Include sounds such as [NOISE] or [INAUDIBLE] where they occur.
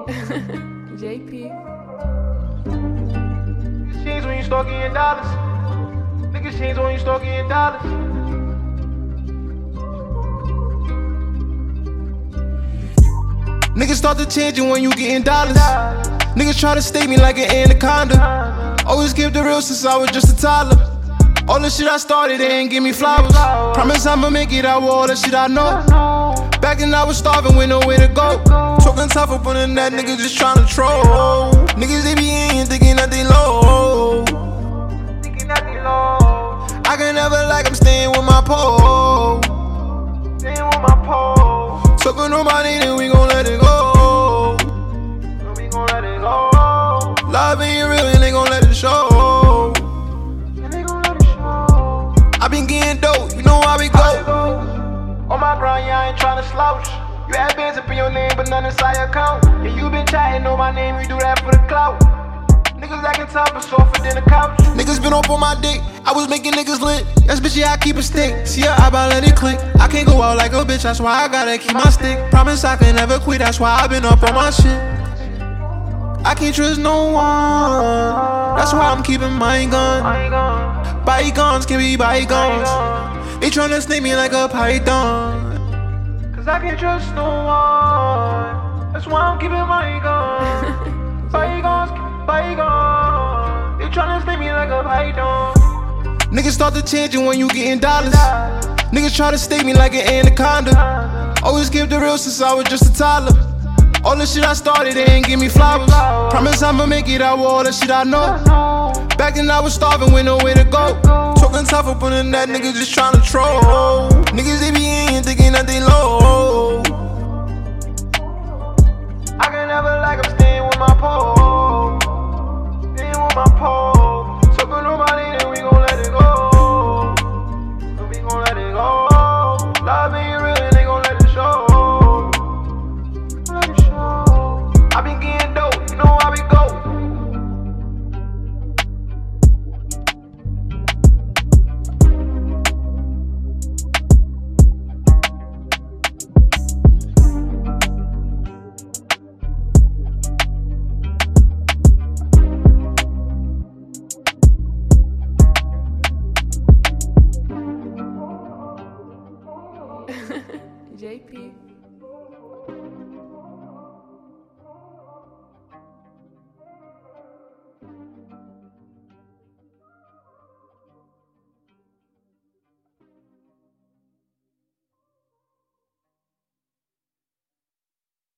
[LAUGHS] JP. Niggas change when you start getting dollars. Niggas change when you start getting dollars. Niggas start to changing when you getting dollars. Niggas try to stay me like an anaconda. Always give the real since I was just a toddler. All the shit I started, they ain't give me flowers. Promise I'ma make it out with all the shit I know. Back then I was starving with nowhere to go. Talking tough up on the net, niggas just tryna troll. Niggas they be in thinking that they low. I can never like I'm staying with my pole. Staying with my pole. Talking on my tryna slouch. You had bands up in your name, but none inside your account. Yeah, you been chatting on my name, you do that for the clout. Niggas acting tough, but softer than a couch. Niggas been up on my dick, I was making niggas lit. That's bitch, yeah, I keep a stick. See her eyeball, let it click. I can't go out like a bitch, that's why I gotta keep my stick. Promise I can never quit, that's why I been up on my shit. I can't trust no one, that's why I'm keeping my gun. Bygones can be bygones. They tryna snake me like a python. Cause I can't trust no one. That's why I'm keeping my gun. [LAUGHS] bygones, bygones. They tryna snake me like a python. Niggas start to changing when you getting dollars. Niggas try to stay me like an anaconda. Always give the real since I was just a toddler. All the shit I started, they ain't give me flowers. Promise I'ma make it out with all the shit I know. Back then I was starving with nowhere to go. Talking tough up on the net, niggas just tryna troll. Niggas JP.